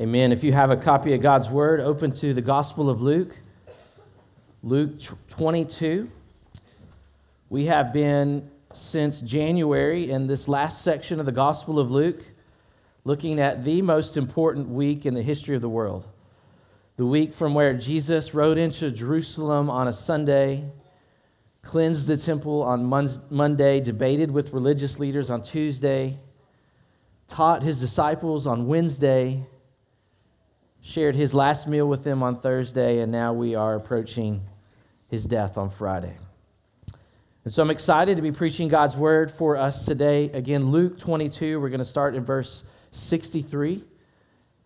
Amen. If you have a copy of God's Word, open to the Gospel of Luke, Luke 22. We have been since January in this last section of the Gospel of Luke, looking at the most important week in the history of the world. The week from where Jesus rode into Jerusalem on a Sunday, cleansed the temple on Monday, debated with religious leaders on Tuesday, taught his disciples on Wednesday shared his last meal with them on Thursday, and now we are approaching his death on Friday. And so I'm excited to be preaching God's word for us today. Again, Luke 22, we're going to start in verse 63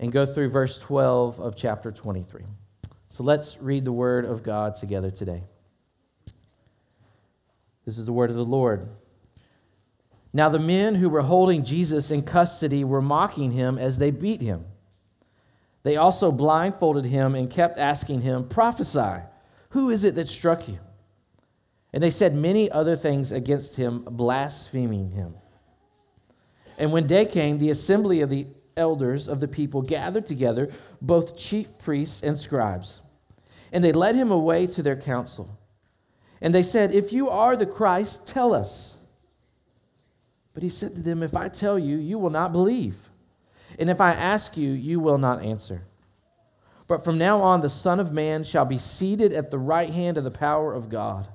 and go through verse 12 of chapter 23. So let's read the word of God together today. This is the word of the Lord. Now, the men who were holding Jesus in custody were mocking him as they beat him. They also blindfolded him and kept asking him, Prophesy, who is it that struck you? And they said many other things against him, blaspheming him. And when day came, the assembly of the elders of the people gathered together, both chief priests and scribes. And they led him away to their council. And they said, If you are the Christ, tell us. But he said to them, If I tell you, you will not believe. And if I ask you, you will not answer. But from now on, the Son of Man shall be seated at the right hand of the power of God.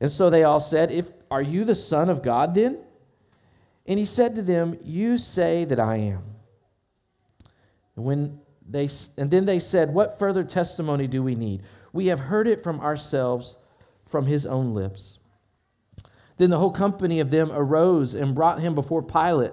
And so they all said, if, Are you the Son of God then? And he said to them, You say that I am. And, when they, and then they said, What further testimony do we need? We have heard it from ourselves, from his own lips. Then the whole company of them arose and brought him before Pilate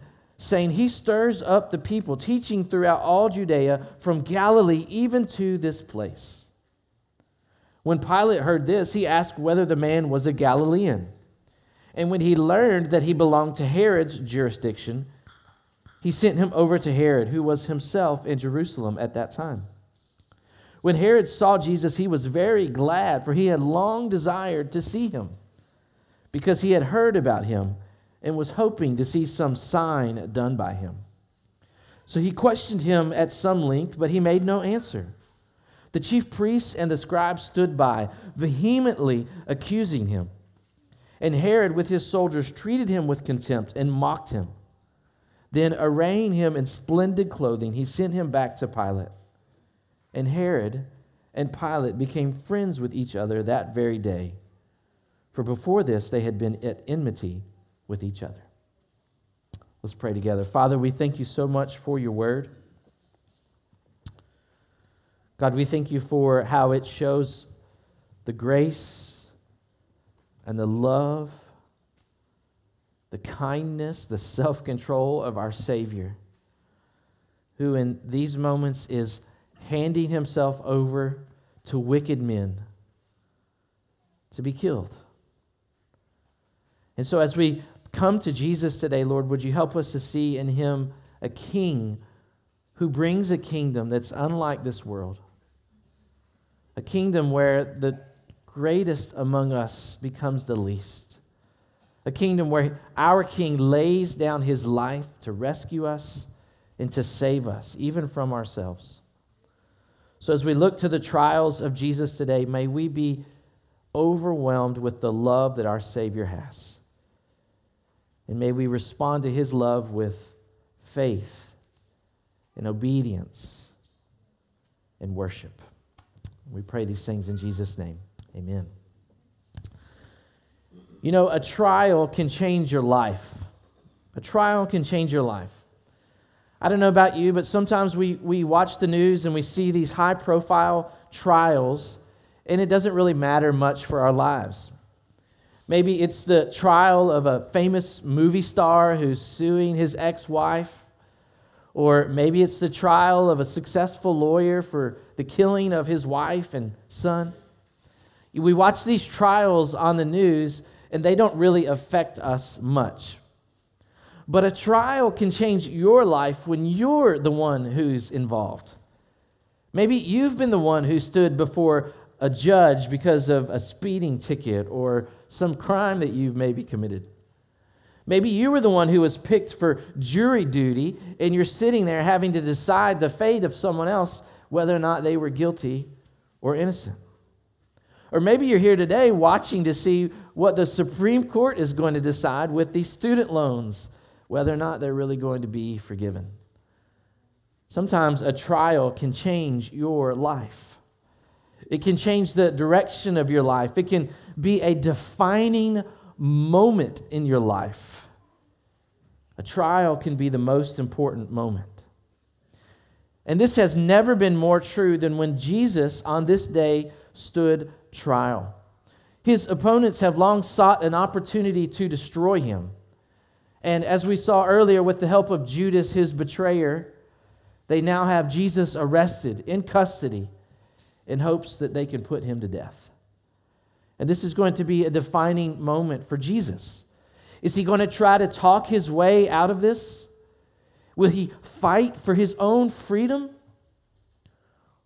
saying, He stirs up the people, teaching throughout all Judea, from Galilee even to this place. When Pilate heard this, he asked whether the man was a Galilean. And when he learned that he belonged to Herod's jurisdiction, he sent him over to Herod, who was himself in Jerusalem at that time. When Herod saw Jesus, he was very glad, for he had long desired to see him, because he had heard about him and was hoping to see some sign done by him. So he questioned him at some length, but he made no answer. The chief priests and the scribes stood by, vehemently accusing him. And Herod, with his soldiers, treated him with contempt and mocked him. Then, arraying him in splendid clothing, he sent him back to Pilate. And Herod and Pilate became friends with each other that very day. For before this, they had been at enmity with each other. Let's pray together. Father, we thank you so much for your word. God, we thank you for how it shows the grace and the love, the kindness, the self control of our Savior, who in these moments is handing himself over to wicked men to be killed. And so, as we come to Jesus today, Lord, would you help us to see in him a king who brings a kingdom that's unlike this world? A kingdom where the greatest among us becomes the least. A kingdom where our king lays down his life to rescue us and to save us, even from ourselves. So, as we look to the trials of Jesus today, may we be overwhelmed with the love that our Savior has. And may we respond to his love with faith and obedience and worship. We pray these things in Jesus' name. Amen. You know, a trial can change your life. A trial can change your life. I don't know about you, but sometimes we, we watch the news and we see these high profile trials, and it doesn't really matter much for our lives. Maybe it's the trial of a famous movie star who's suing his ex wife. Or maybe it's the trial of a successful lawyer for the killing of his wife and son. We watch these trials on the news, and they don't really affect us much. But a trial can change your life when you're the one who's involved. Maybe you've been the one who stood before a judge because of a speeding ticket or some crime that you've maybe committed. Maybe you were the one who was picked for jury duty and you're sitting there having to decide the fate of someone else, whether or not they were guilty or innocent. Or maybe you're here today watching to see what the Supreme Court is going to decide with these student loans, whether or not they're really going to be forgiven. Sometimes a trial can change your life. It can change the direction of your life. It can be a defining moment in your life. A trial can be the most important moment. And this has never been more true than when Jesus on this day stood trial. His opponents have long sought an opportunity to destroy him. And as we saw earlier, with the help of Judas, his betrayer, they now have Jesus arrested in custody in hopes that they can put him to death. And this is going to be a defining moment for Jesus. Is he going to try to talk his way out of this? Will he fight for his own freedom?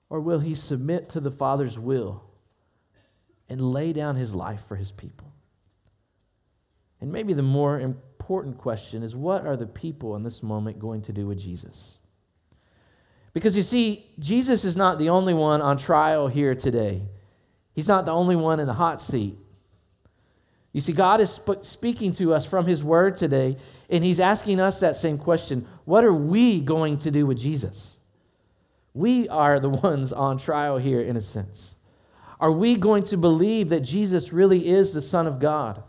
Or will he submit to the Father's will and lay down his life for his people? And maybe the more important question is what are the people in this moment going to do with Jesus? Because you see, Jesus is not the only one on trial here today. He's not the only one in the hot seat. You see, God is sp- speaking to us from His Word today, and He's asking us that same question What are we going to do with Jesus? We are the ones on trial here, in a sense. Are we going to believe that Jesus really is the Son of God?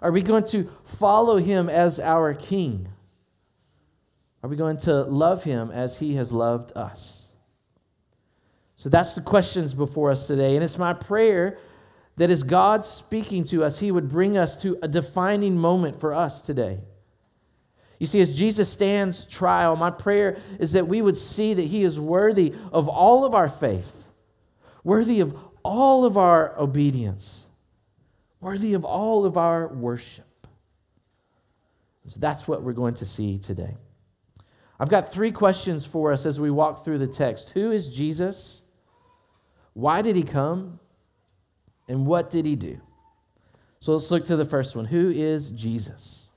Are we going to follow Him as our King? Are we going to love Him as He has loved us? So that's the questions before us today. And it's my prayer that as God speaking to us, He would bring us to a defining moment for us today. You see, as Jesus stands trial, my prayer is that we would see that He is worthy of all of our faith, worthy of all of our obedience, worthy of all of our worship. So that's what we're going to see today. I've got three questions for us as we walk through the text Who is Jesus? Why did he come? And what did he do? So let's look to the first one. Who is Jesus?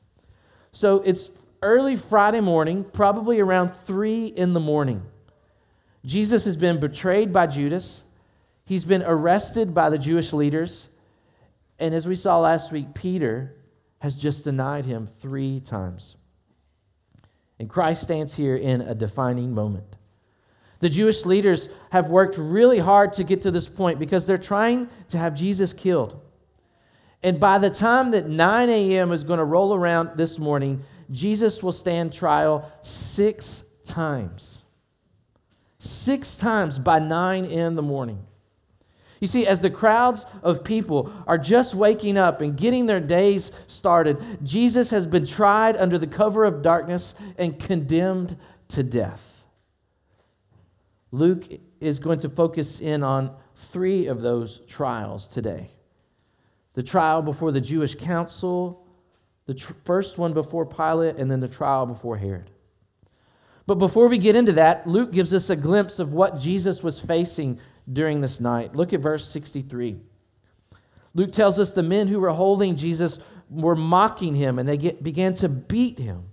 So it's early Friday morning, probably around 3 in the morning. Jesus has been betrayed by Judas. He's been arrested by the Jewish leaders. And as we saw last week, Peter has just denied him three times. And Christ stands here in a defining moment. The Jewish leaders have worked really hard to get to this point because they're trying to have Jesus killed. And by the time that 9 a.m. is going to roll around this morning, Jesus will stand trial six times. Six times by 9 in the morning. You see, as the crowds of people are just waking up and getting their days started, Jesus has been tried under the cover of darkness and condemned to death. Luke is going to focus in on three of those trials today the trial before the Jewish council, the tr- first one before Pilate, and then the trial before Herod. But before we get into that, Luke gives us a glimpse of what Jesus was facing during this night. Look at verse 63. Luke tells us the men who were holding Jesus were mocking him and they get, began to beat him.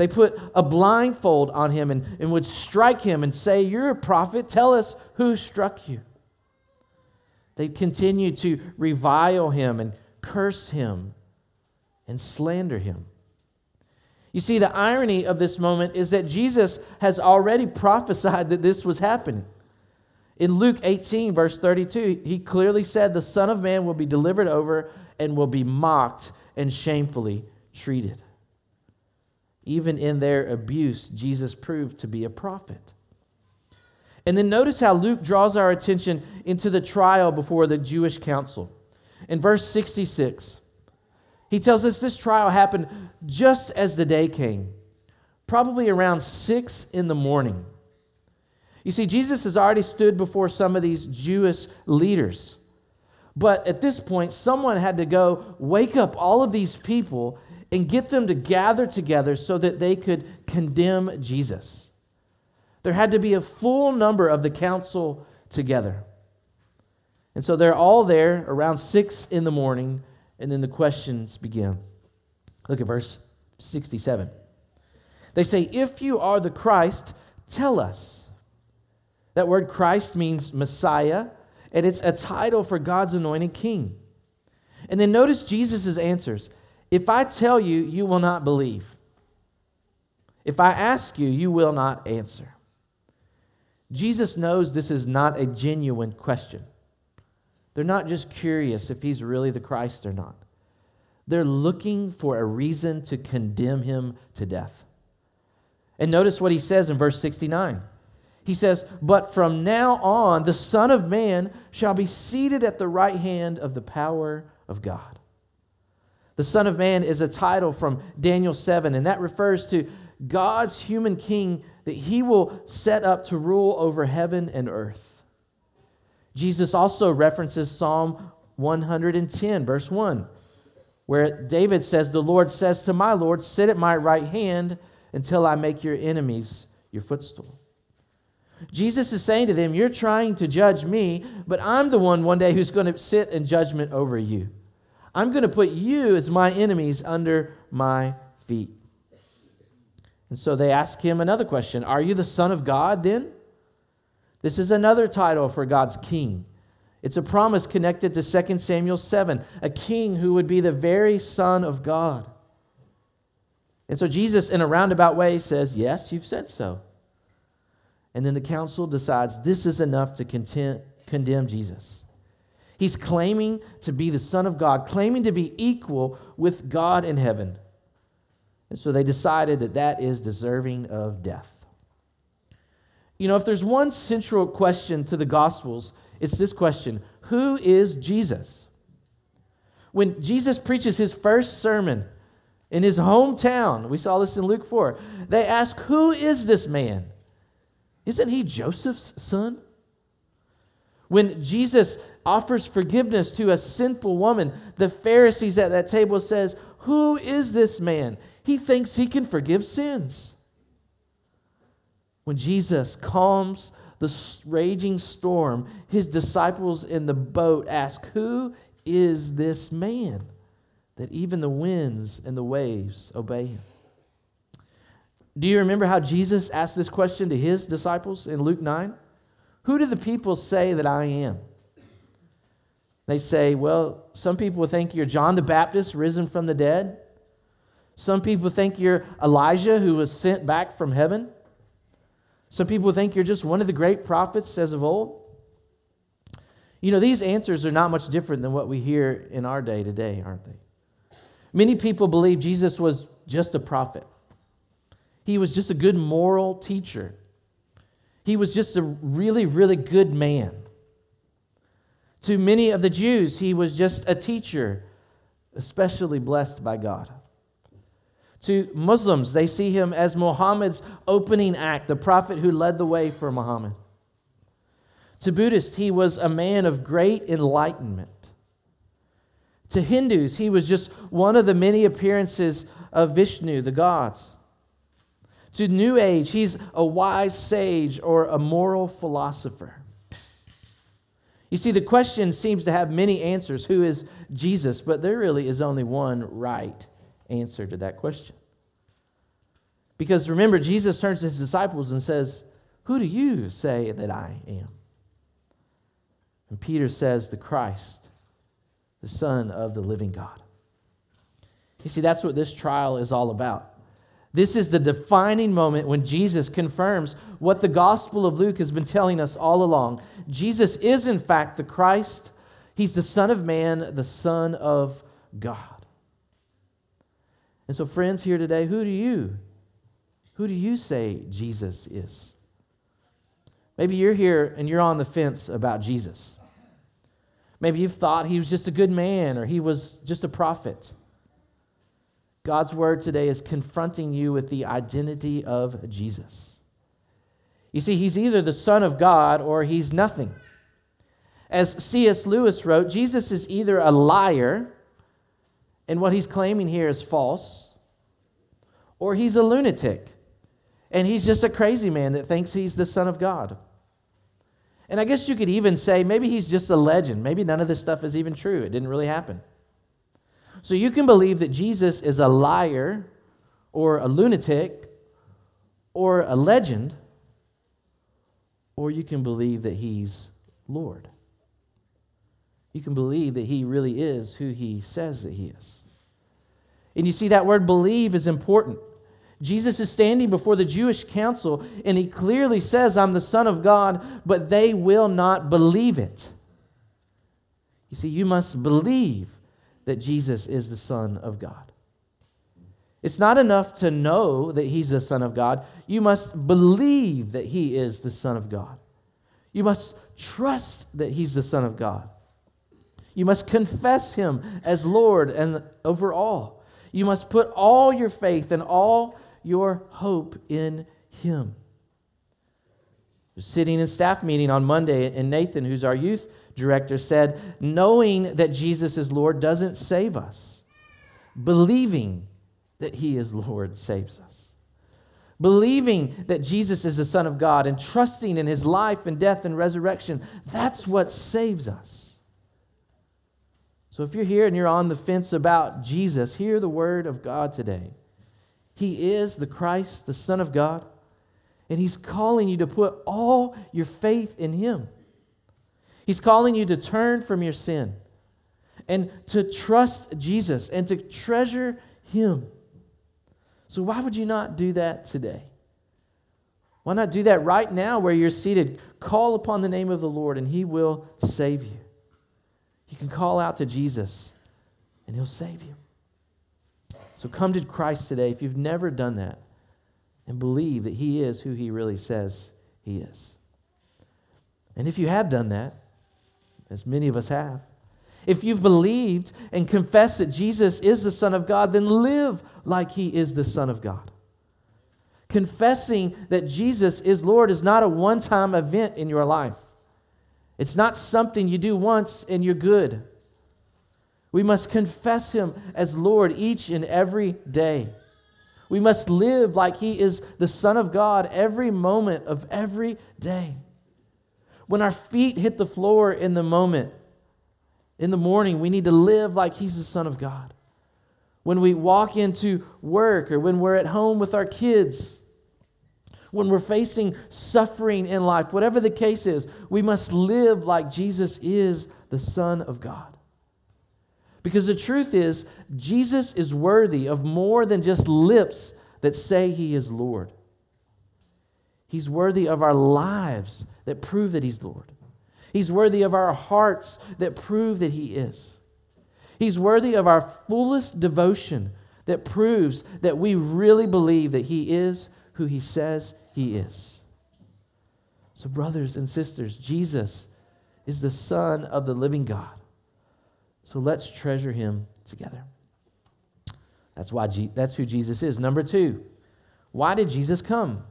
They put a blindfold on him and, and would strike him and say, You're a prophet. Tell us who struck you. They continued to revile him and curse him and slander him. You see, the irony of this moment is that Jesus has already prophesied that this was happening. In Luke 18, verse 32, he clearly said, The Son of Man will be delivered over and will be mocked and shamefully treated. Even in their abuse, Jesus proved to be a prophet. And then notice how Luke draws our attention into the trial before the Jewish council. In verse 66, he tells us this trial happened just as the day came, probably around six in the morning. You see, Jesus has already stood before some of these Jewish leaders. But at this point, someone had to go wake up all of these people and get them to gather together so that they could condemn Jesus. There had to be a full number of the council together. And so they're all there around six in the morning, and then the questions begin. Look at verse 67. They say, If you are the Christ, tell us. That word Christ means Messiah, and it's a title for God's anointed king. And then notice Jesus' answers. If I tell you, you will not believe. If I ask you, you will not answer. Jesus knows this is not a genuine question. They're not just curious if he's really the Christ or not. They're looking for a reason to condemn him to death. And notice what he says in verse 69. He says, But from now on, the Son of Man shall be seated at the right hand of the power of God. The Son of Man is a title from Daniel 7, and that refers to God's human king that he will set up to rule over heaven and earth. Jesus also references Psalm 110, verse 1, where David says, The Lord says to my Lord, Sit at my right hand until I make your enemies your footstool. Jesus is saying to them, You're trying to judge me, but I'm the one one day who's going to sit in judgment over you. I'm going to put you as my enemies under my feet. And so they ask him another question Are you the Son of God then? This is another title for God's king. It's a promise connected to 2 Samuel 7, a king who would be the very Son of God. And so Jesus, in a roundabout way, says, Yes, you've said so. And then the council decides this is enough to content, condemn Jesus. He's claiming to be the Son of God, claiming to be equal with God in heaven. And so they decided that that is deserving of death. You know, if there's one central question to the Gospels, it's this question Who is Jesus? When Jesus preaches his first sermon in his hometown, we saw this in Luke 4, they ask, Who is this man? Isn't he Joseph's son? When Jesus offers forgiveness to a sinful woman, the Pharisees at that table says, "Who is this man? He thinks he can forgive sins." When Jesus calms the raging storm, his disciples in the boat ask, Who is this man that even the winds and the waves obey him? Do you remember how Jesus asked this question to his disciples in Luke 9? Who do the people say that I am? They say, Well, some people think you're John the Baptist risen from the dead. Some people think you're Elijah who was sent back from heaven. Some people think you're just one of the great prophets as of old. You know, these answers are not much different than what we hear in our day today, aren't they? Many people believe Jesus was just a prophet. He was just a good moral teacher. He was just a really, really good man. To many of the Jews, he was just a teacher, especially blessed by God. To Muslims, they see him as Muhammad's opening act, the prophet who led the way for Muhammad. To Buddhists, he was a man of great enlightenment. To Hindus, he was just one of the many appearances of Vishnu, the gods. To New Age, he's a wise sage or a moral philosopher. You see, the question seems to have many answers who is Jesus? But there really is only one right answer to that question. Because remember, Jesus turns to his disciples and says, Who do you say that I am? And Peter says, The Christ, the Son of the living God. You see, that's what this trial is all about. This is the defining moment when Jesus confirms what the Gospel of Luke has been telling us all along. Jesus is, in fact, the Christ. He's the Son of Man, the Son of God. And so, friends, here today, who do you, who do you say Jesus is? Maybe you're here and you're on the fence about Jesus. Maybe you've thought he was just a good man or he was just a prophet. God's word today is confronting you with the identity of Jesus. You see, he's either the Son of God or he's nothing. As C.S. Lewis wrote, Jesus is either a liar, and what he's claiming here is false, or he's a lunatic, and he's just a crazy man that thinks he's the Son of God. And I guess you could even say maybe he's just a legend. Maybe none of this stuff is even true. It didn't really happen. So you can believe that Jesus is a liar or a lunatic or a legend, or you can believe that he's Lord. You can believe that he really is who he says that he is. And you see, that word believe is important. Jesus is standing before the Jewish council and he clearly says, I'm the Son of God, but they will not believe it. You see, you must believe that Jesus is the Son of God. It's not enough to know that he's the Son of God. You must believe that he is the Son of God. You must trust that he's the Son of God. You must confess him as Lord and over all. You must put all your faith and all your hope in him. Sitting in staff meeting on Monday, and Nathan, who's our youth director, said, Knowing that Jesus is Lord doesn't save us. Believing that he is Lord saves us. Believing that Jesus is the Son of God and trusting in his life and death and resurrection, that's what saves us. So if you're here and you're on the fence about Jesus, hear the word of God today. He is the Christ, the Son of God, and he's calling you to put all your faith in him. He's calling you to turn from your sin and to trust Jesus and to treasure him. So, why would you not do that today? Why not do that right now where you're seated? Call upon the name of the Lord and He will save you. You can call out to Jesus and He'll save you. So come to Christ today if you've never done that and believe that He is who He really says He is. And if you have done that, as many of us have, if you've believed and confessed that Jesus is the Son of God, then live like He is the Son of God. Confessing that Jesus is Lord is not a one time event in your life, it's not something you do once and you're good. We must confess Him as Lord each and every day. We must live like He is the Son of God every moment of every day. When our feet hit the floor in the moment, in the morning, we need to live like He's the Son of God. When we walk into work or when we're at home with our kids, when we're facing suffering in life, whatever the case is, we must live like Jesus is the Son of God. Because the truth is, Jesus is worthy of more than just lips that say He is Lord. He's worthy of our lives that prove that He's Lord. He's worthy of our hearts that prove that He is. He's worthy of our fullest devotion that proves that we really believe that He is who He says He is. So, brothers and sisters, Jesus is the Son of the living God. So let's treasure Him together. That's, why G- that's who Jesus is. Number two, why did Jesus come?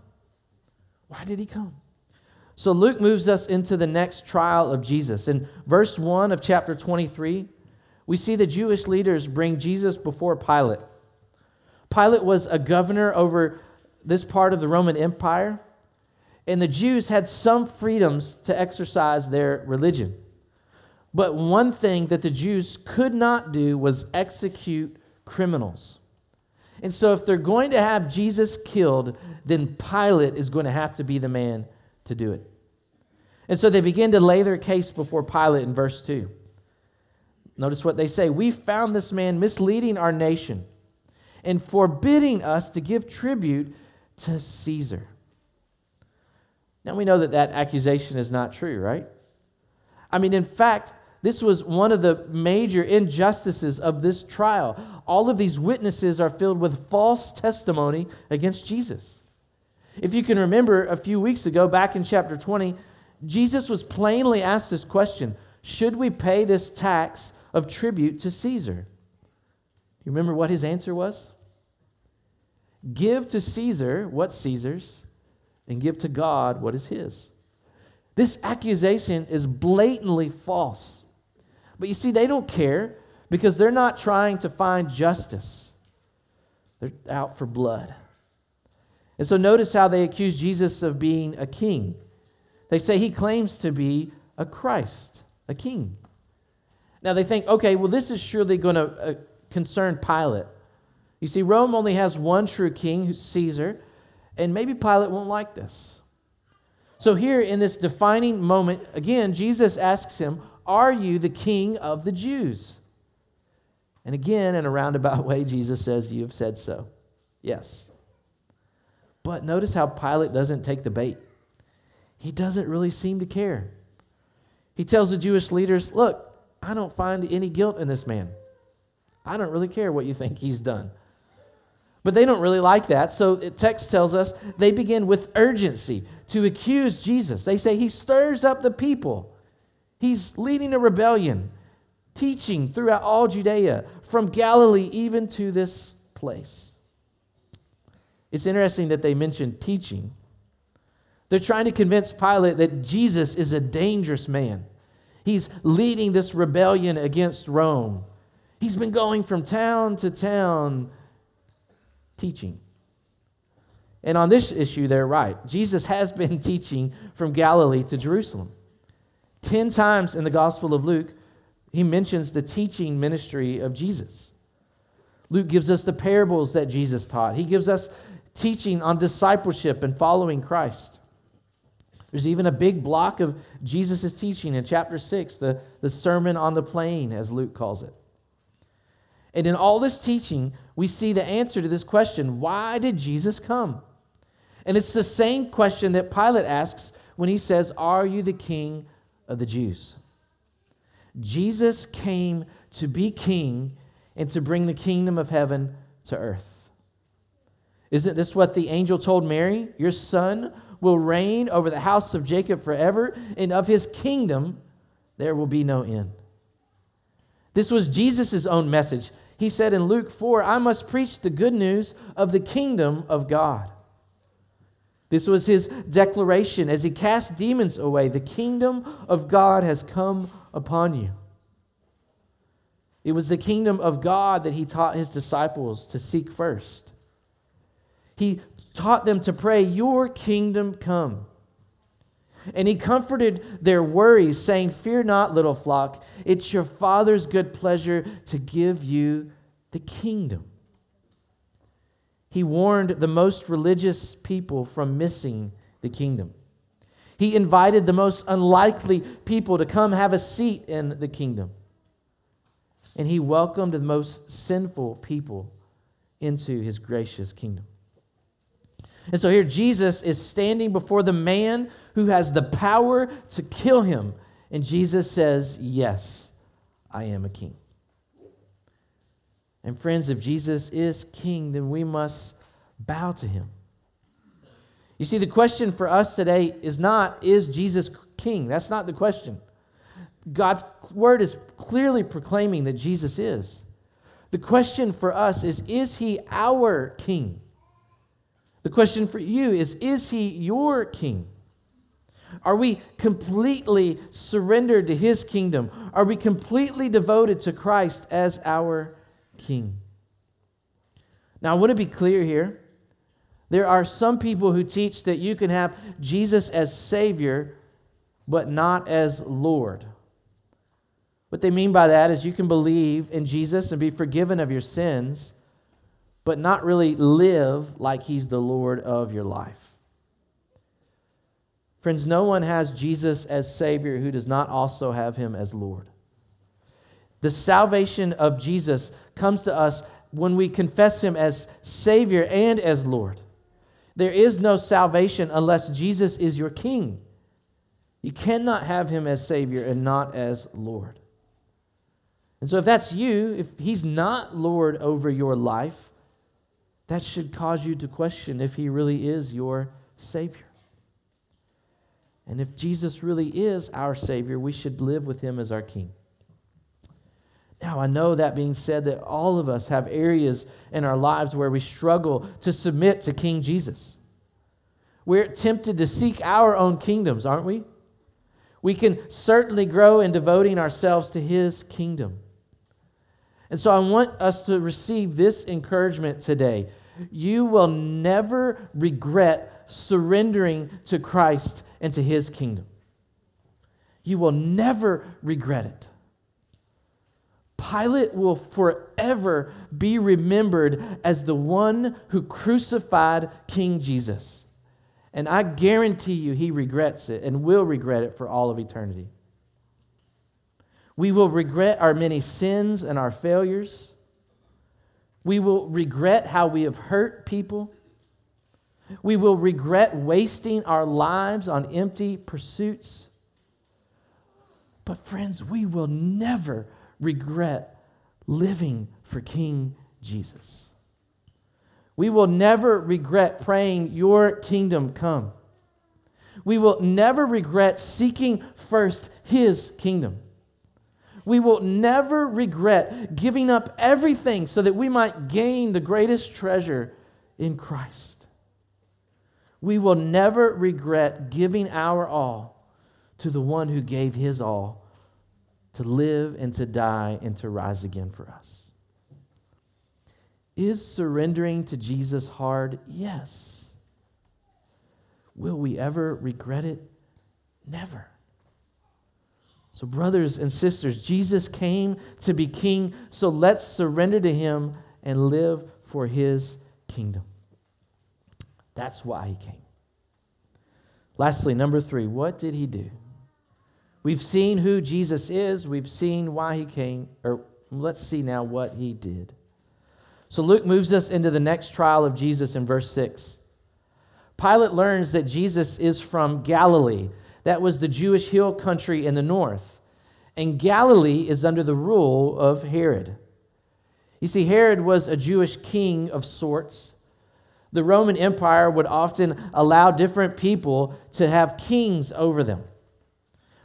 Why did He come? So Luke moves us into the next trial of Jesus. In verse 1 of chapter 23, we see the Jewish leaders bring Jesus before Pilate. Pilate was a governor over this part of the Roman Empire, and the Jews had some freedoms to exercise their religion. But one thing that the Jews could not do was execute criminals. And so, if they're going to have Jesus killed, then Pilate is going to have to be the man to do it. And so they begin to lay their case before Pilate in verse 2. Notice what they say We found this man misleading our nation and forbidding us to give tribute to Caesar. Now we know that that accusation is not true, right? I mean, in fact, this was one of the major injustices of this trial. All of these witnesses are filled with false testimony against Jesus. If you can remember a few weeks ago, back in chapter 20, Jesus was plainly asked this question Should we pay this tax of tribute to Caesar? You remember what his answer was? Give to Caesar what's Caesar's, and give to God what is his. This accusation is blatantly false. But you see, they don't care because they're not trying to find justice, they're out for blood. And so notice how they accuse Jesus of being a king. They say he claims to be a Christ, a king. Now they think, okay, well, this is surely going to uh, concern Pilate. You see, Rome only has one true king, who's Caesar, and maybe Pilate won't like this. So, here in this defining moment, again, Jesus asks him, Are you the king of the Jews? And again, in a roundabout way, Jesus says, You have said so. Yes. But notice how Pilate doesn't take the bait. He doesn't really seem to care. He tells the Jewish leaders, Look, I don't find any guilt in this man. I don't really care what you think he's done. But they don't really like that. So the text tells us they begin with urgency to accuse Jesus. They say he stirs up the people. He's leading a rebellion, teaching throughout all Judea, from Galilee even to this place. It's interesting that they mention teaching. They're trying to convince Pilate that Jesus is a dangerous man. He's leading this rebellion against Rome. He's been going from town to town teaching. And on this issue, they're right. Jesus has been teaching from Galilee to Jerusalem. Ten times in the Gospel of Luke, he mentions the teaching ministry of Jesus. Luke gives us the parables that Jesus taught, he gives us teaching on discipleship and following Christ. There's even a big block of Jesus' teaching in chapter 6, the, the Sermon on the Plain, as Luke calls it. And in all this teaching, we see the answer to this question why did Jesus come? And it's the same question that Pilate asks when he says, Are you the king of the Jews? Jesus came to be king and to bring the kingdom of heaven to earth. Isn't this what the angel told Mary? Your son will reign over the house of Jacob forever, and of his kingdom there will be no end. This was Jesus' own message. He said in Luke 4, I must preach the good news of the kingdom of God. This was his declaration as he cast demons away. The kingdom of God has come upon you. It was the kingdom of God that he taught his disciples to seek first. He taught them to pray, Your kingdom come. And he comforted their worries, saying, Fear not, little flock, it's your Father's good pleasure to give you the kingdom. He warned the most religious people from missing the kingdom. He invited the most unlikely people to come have a seat in the kingdom. And he welcomed the most sinful people into his gracious kingdom. And so here Jesus is standing before the man who has the power to kill him. And Jesus says, Yes, I am a king. And friends, if Jesus is king, then we must bow to him. You see, the question for us today is not, is Jesus king? That's not the question. God's word is clearly proclaiming that Jesus is. The question for us is, is he our king? The question for you is Is he your king? Are we completely surrendered to his kingdom? Are we completely devoted to Christ as our king? Now, I want to be clear here. There are some people who teach that you can have Jesus as Savior, but not as Lord. What they mean by that is you can believe in Jesus and be forgiven of your sins but not really live like he's the Lord of your life. Friends, no one has Jesus as Savior who does not also have him as Lord. The salvation of Jesus comes to us when we confess him as Savior and as Lord. There is no salvation unless Jesus is your King. You cannot have him as Savior and not as Lord. And so, if that's you, if he's not Lord over your life, that should cause you to question if he really is your Savior. And if Jesus really is our Savior, we should live with him as our King. Now, I know that being said, that all of us have areas in our lives where we struggle to submit to King Jesus. We're tempted to seek our own kingdoms, aren't we? We can certainly grow in devoting ourselves to His kingdom. And so I want us to receive this encouragement today. You will never regret surrendering to Christ and to His kingdom. You will never regret it. Pilate will forever be remembered as the one who crucified King Jesus. And I guarantee you he regrets it and will regret it for all of eternity. We will regret our many sins and our failures. We will regret how we have hurt people. We will regret wasting our lives on empty pursuits. But, friends, we will never regret living for King Jesus. We will never regret praying, Your kingdom come. We will never regret seeking first His kingdom. We will never regret giving up everything so that we might gain the greatest treasure in Christ. We will never regret giving our all to the one who gave his all to live and to die and to rise again for us. Is surrendering to Jesus hard? Yes. Will we ever regret it? Never. So, brothers and sisters, Jesus came to be king, so let's surrender to him and live for his kingdom. That's why he came. Lastly, number three, what did he do? We've seen who Jesus is, we've seen why he came, or let's see now what he did. So Luke moves us into the next trial of Jesus in verse 6. Pilate learns that Jesus is from Galilee. That was the Jewish hill country in the north. And Galilee is under the rule of Herod. You see, Herod was a Jewish king of sorts. The Roman Empire would often allow different people to have kings over them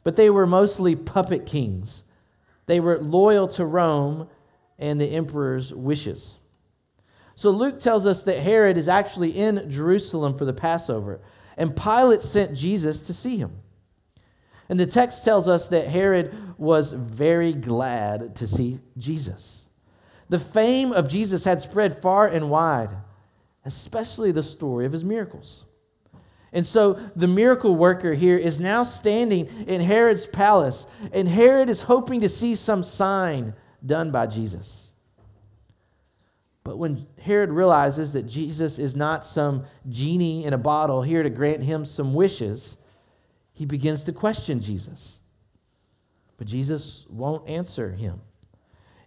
but they were mostly puppet kings. They were loyal to Rome and the emperor's wishes. So Luke tells us that Herod is actually in Jerusalem for the Passover, and Pilate sent Jesus to see him. And the text tells us that Herod was very glad to see Jesus. The fame of Jesus had spread far and wide, especially the story of his miracles. And so the miracle worker here is now standing in Herod's palace, and Herod is hoping to see some sign done by Jesus. But when Herod realizes that Jesus is not some genie in a bottle here to grant him some wishes, he begins to question Jesus. But Jesus won't answer him.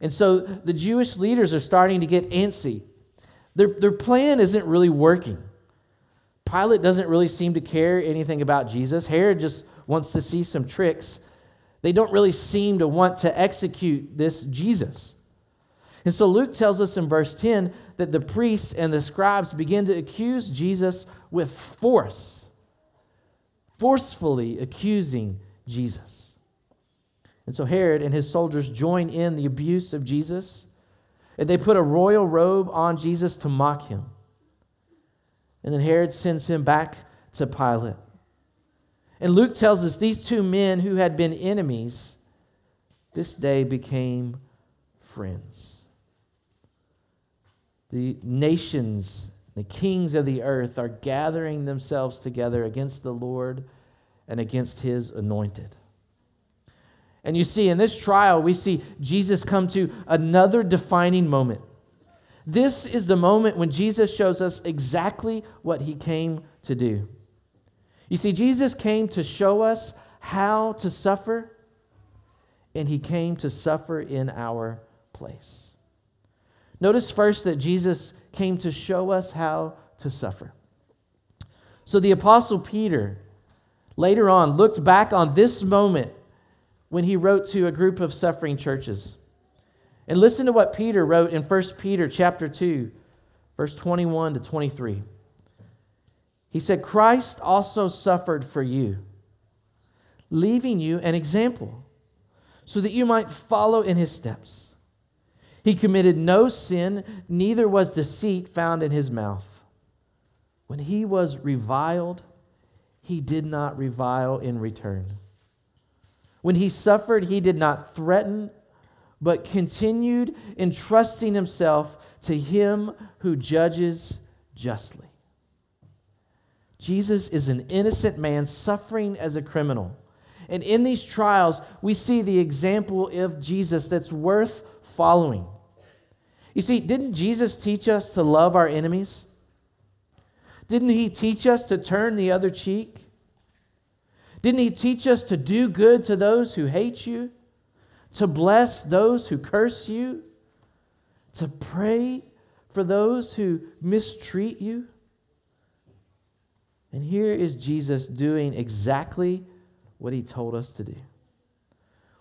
And so the Jewish leaders are starting to get antsy. Their, their plan isn't really working. Pilate doesn't really seem to care anything about Jesus. Herod just wants to see some tricks. They don't really seem to want to execute this Jesus. And so Luke tells us in verse 10 that the priests and the scribes begin to accuse Jesus with force, forcefully accusing Jesus. And so Herod and his soldiers join in the abuse of Jesus, and they put a royal robe on Jesus to mock him. And then Herod sends him back to Pilate. And Luke tells us these two men who had been enemies this day became friends. The nations, the kings of the earth are gathering themselves together against the Lord and against his anointed. And you see, in this trial, we see Jesus come to another defining moment. This is the moment when Jesus shows us exactly what he came to do. You see, Jesus came to show us how to suffer, and he came to suffer in our place. Notice first that Jesus came to show us how to suffer. So the Apostle Peter later on looked back on this moment when he wrote to a group of suffering churches. And listen to what Peter wrote in 1 Peter chapter 2, verse 21 to 23. He said, Christ also suffered for you, leaving you an example, so that you might follow in his steps. He committed no sin, neither was deceit found in his mouth. When he was reviled, he did not revile in return. When he suffered, he did not threaten, but continued entrusting himself to him who judges justly. Jesus is an innocent man suffering as a criminal. And in these trials, we see the example of Jesus that's worth following. You see, didn't Jesus teach us to love our enemies? Didn't he teach us to turn the other cheek? Didn't he teach us to do good to those who hate you? To bless those who curse you? To pray for those who mistreat you? And here is Jesus doing exactly what he told us to do.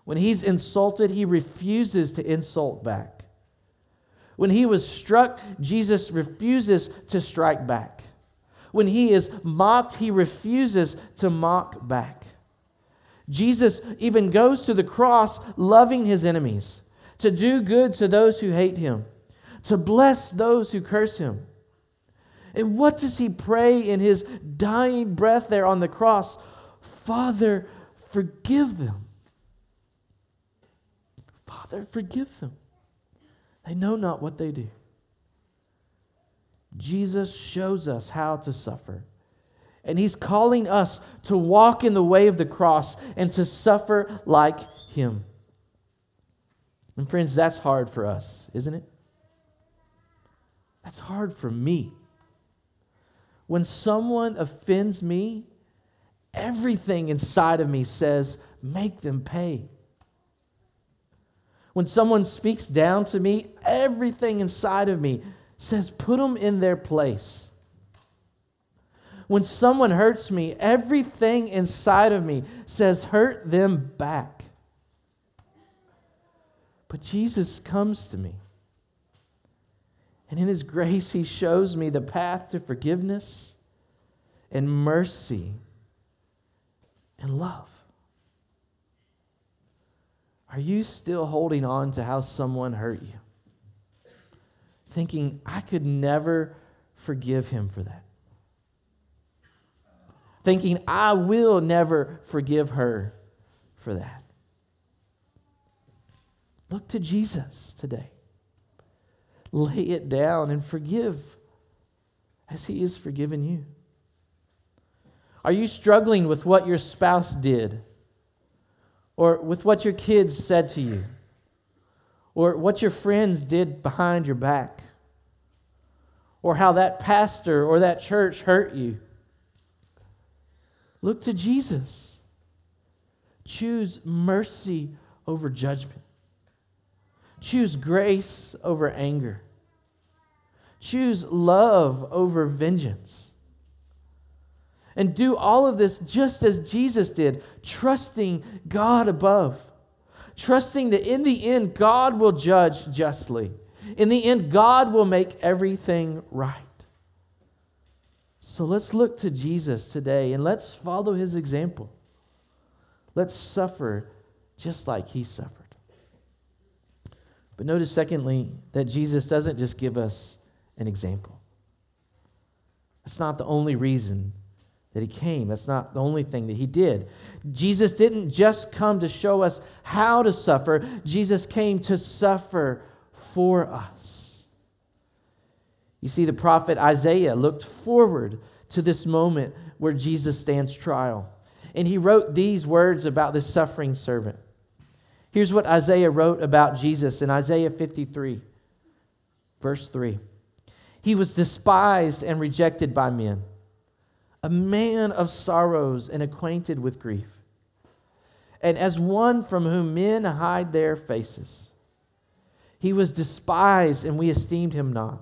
When he's insulted, he refuses to insult back. When he was struck, Jesus refuses to strike back. When he is mocked, he refuses to mock back. Jesus even goes to the cross loving his enemies, to do good to those who hate him, to bless those who curse him. And what does he pray in his dying breath there on the cross? Father, forgive them. Father, forgive them. They know not what they do. Jesus shows us how to suffer. And he's calling us to walk in the way of the cross and to suffer like him. And friends, that's hard for us, isn't it? That's hard for me. When someone offends me, everything inside of me says, make them pay. When someone speaks down to me, everything inside of me says, put them in their place. When someone hurts me, everything inside of me says, hurt them back. But Jesus comes to me. And in His grace, He shows me the path to forgiveness and mercy and love. Are you still holding on to how someone hurt you? Thinking, I could never forgive him for that. Thinking, I will never forgive her for that. Look to Jesus today. Lay it down and forgive as he has forgiven you. Are you struggling with what your spouse did? Or with what your kids said to you? Or what your friends did behind your back? Or how that pastor or that church hurt you? Look to Jesus. Choose mercy over judgment. Choose grace over anger. Choose love over vengeance. And do all of this just as Jesus did, trusting God above, trusting that in the end, God will judge justly. In the end, God will make everything right. So let's look to Jesus today and let's follow his example. Let's suffer just like he suffered. But notice, secondly, that Jesus doesn't just give us an example. That's not the only reason that he came. That's not the only thing that he did. Jesus didn't just come to show us how to suffer, Jesus came to suffer for us. You see, the prophet Isaiah looked forward to this moment where Jesus stands trial. And he wrote these words about this suffering servant. Here's what Isaiah wrote about Jesus in Isaiah 53, verse 3. He was despised and rejected by men, a man of sorrows and acquainted with grief. And as one from whom men hide their faces, he was despised and we esteemed him not.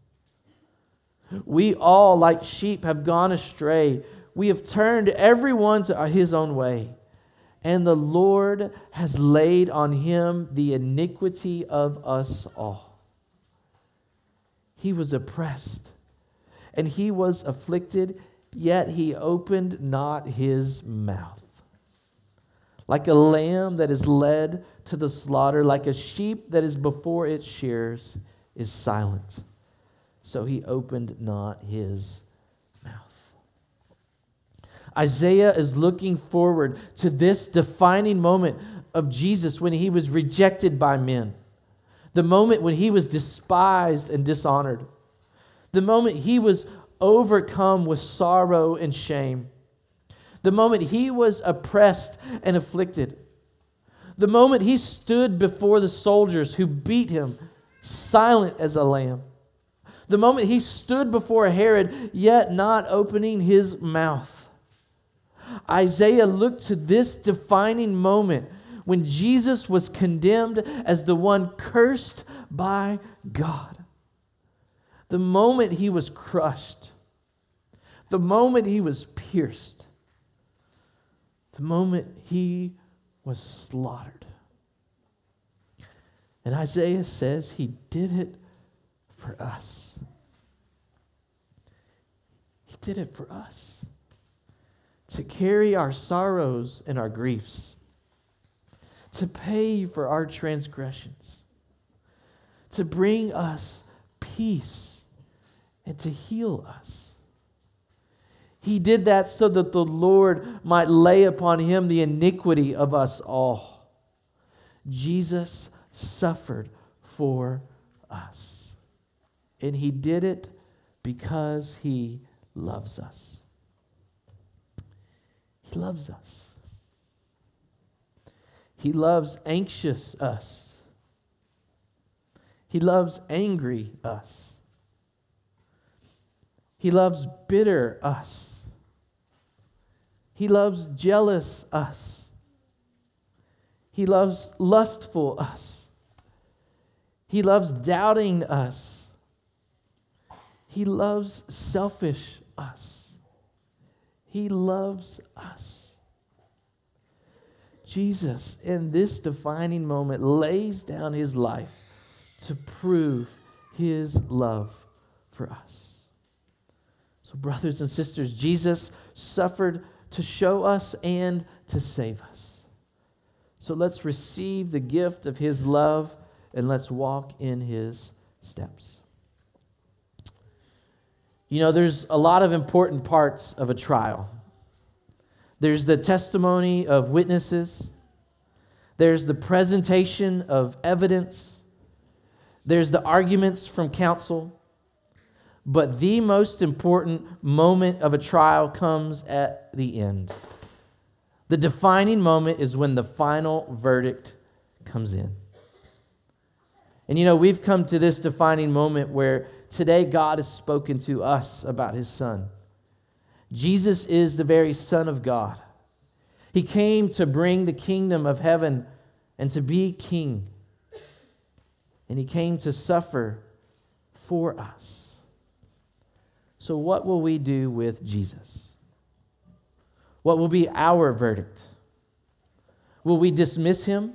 We all, like sheep, have gone astray. We have turned everyone to uh, his own way and the Lord has laid on him the iniquity of us all. He was oppressed, and he was afflicted, yet he opened not his mouth. Like a lamb that is led to the slaughter, like a sheep that is before its shears, is silent. So he opened not his mouth. Isaiah is looking forward to this defining moment of Jesus when he was rejected by men, the moment when he was despised and dishonored, the moment he was overcome with sorrow and shame, the moment he was oppressed and afflicted, the moment he stood before the soldiers who beat him, silent as a lamb. The moment he stood before Herod, yet not opening his mouth. Isaiah looked to this defining moment when Jesus was condemned as the one cursed by God. The moment he was crushed, the moment he was pierced, the moment he was slaughtered. And Isaiah says he did it for us. Did it for us to carry our sorrows and our griefs, to pay for our transgressions, to bring us peace, and to heal us. He did that so that the Lord might lay upon him the iniquity of us all. Jesus suffered for us. And he did it because he loves us. He loves us. He loves anxious us. He loves angry us. He loves bitter us. He loves jealous us. He loves lustful us. He loves doubting us. He loves selfish us. He loves us. Jesus, in this defining moment, lays down his life to prove his love for us. So, brothers and sisters, Jesus suffered to show us and to save us. So, let's receive the gift of his love and let's walk in his steps. You know, there's a lot of important parts of a trial. There's the testimony of witnesses, there's the presentation of evidence, there's the arguments from counsel. But the most important moment of a trial comes at the end. The defining moment is when the final verdict comes in. And you know, we've come to this defining moment where today God has spoken to us about his son. Jesus is the very Son of God. He came to bring the kingdom of heaven and to be king. And he came to suffer for us. So, what will we do with Jesus? What will be our verdict? Will we dismiss him?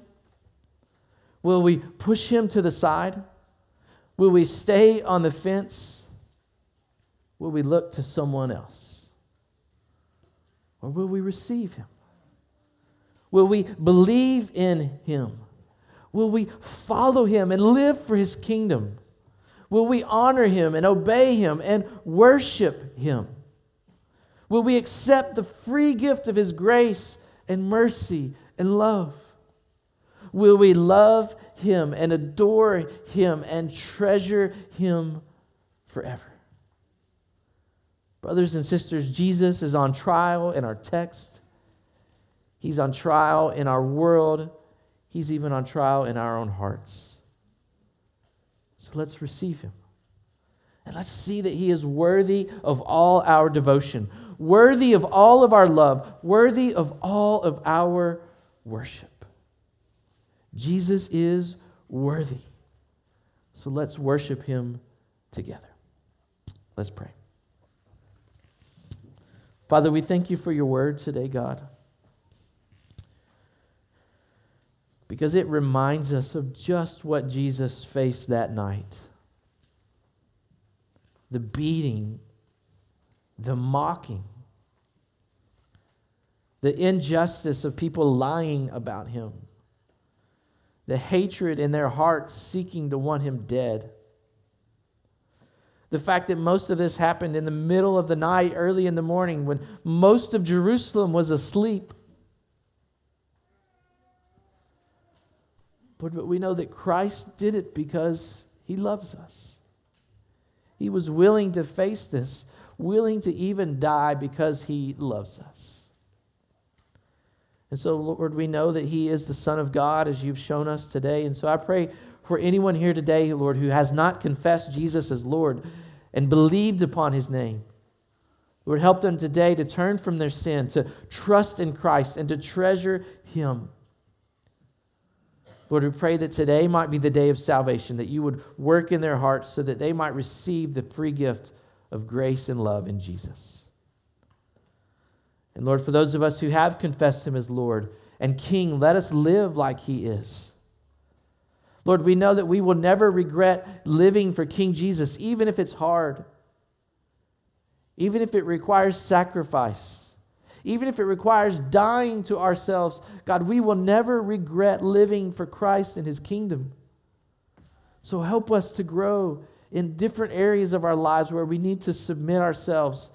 Will we push him to the side? Will we stay on the fence? Will we look to someone else? Or will we receive him? Will we believe in him? Will we follow him and live for his kingdom? Will we honor him and obey him and worship him? Will we accept the free gift of his grace and mercy and love? Will we love him and adore him and treasure him forever? Brothers and sisters, Jesus is on trial in our text. He's on trial in our world. He's even on trial in our own hearts. So let's receive him. And let's see that he is worthy of all our devotion, worthy of all of our love, worthy of all of our worship. Jesus is worthy. So let's worship him together. Let's pray. Father, we thank you for your word today, God. because it reminds us of just what Jesus faced that night the beating, the mocking, the injustice of people lying about him, the hatred in their hearts seeking to want him dead. The fact that most of this happened in the middle of the night, early in the morning, when most of Jerusalem was asleep. But, but we know that Christ did it because he loves us. He was willing to face this, willing to even die because he loves us. And so, Lord, we know that he is the Son of God as you've shown us today. And so I pray for anyone here today, Lord, who has not confessed Jesus as Lord and believed upon his name. Lord, help them today to turn from their sin, to trust in Christ, and to treasure him. Lord, we pray that today might be the day of salvation, that you would work in their hearts so that they might receive the free gift of grace and love in Jesus. And Lord, for those of us who have confessed him as Lord and King, let us live like he is. Lord, we know that we will never regret living for King Jesus, even if it's hard, even if it requires sacrifice even if it requires dying to ourselves, God, we will never regret living for Christ and His kingdom. So help us to grow in different areas of our lives where we need to submit ourselves,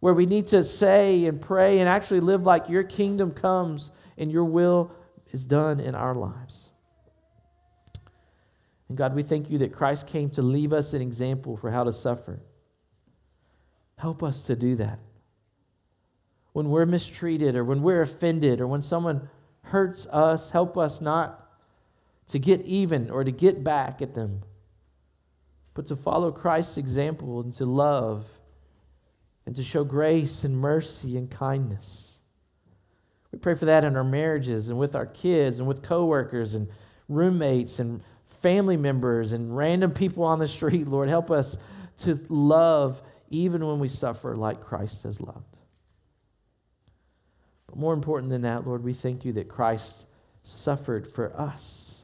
where we need to say and pray and actually live like your kingdom comes and your will is done in our lives. And God, we thank you that Christ came to leave us an example for how to suffer. Help us to do that when we're mistreated or when we're offended or when someone hurts us, help us not to get even or to get back at them, but to follow Christ's example and to love and to show grace and mercy and kindness. We pray for that in our marriages and with our kids and with coworkers and roommates and family members and random people on the street. Lord, help us to love even when we suffer like Christ has loved. But more important than that, Lord, we thank you that Christ suffered for us.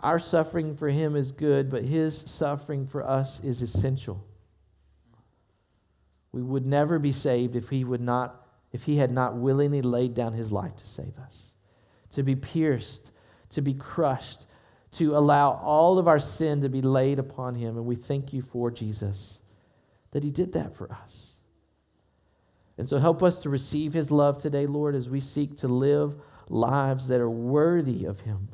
Our suffering for him is good, but his suffering for us is essential. We would never be saved if he would not if he had not willingly laid down his life to save us. To be pierced, to be crushed, to allow all of our sin to be laid upon him and we thank you for Jesus that he did that for us. And so help us to receive his love today, Lord, as we seek to live lives that are worthy of him.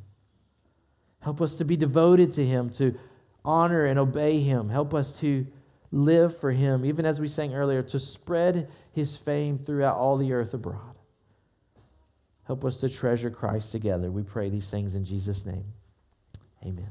Help us to be devoted to him, to honor and obey him. Help us to live for him, even as we sang earlier, to spread his fame throughout all the earth abroad. Help us to treasure Christ together. We pray these things in Jesus' name. Amen.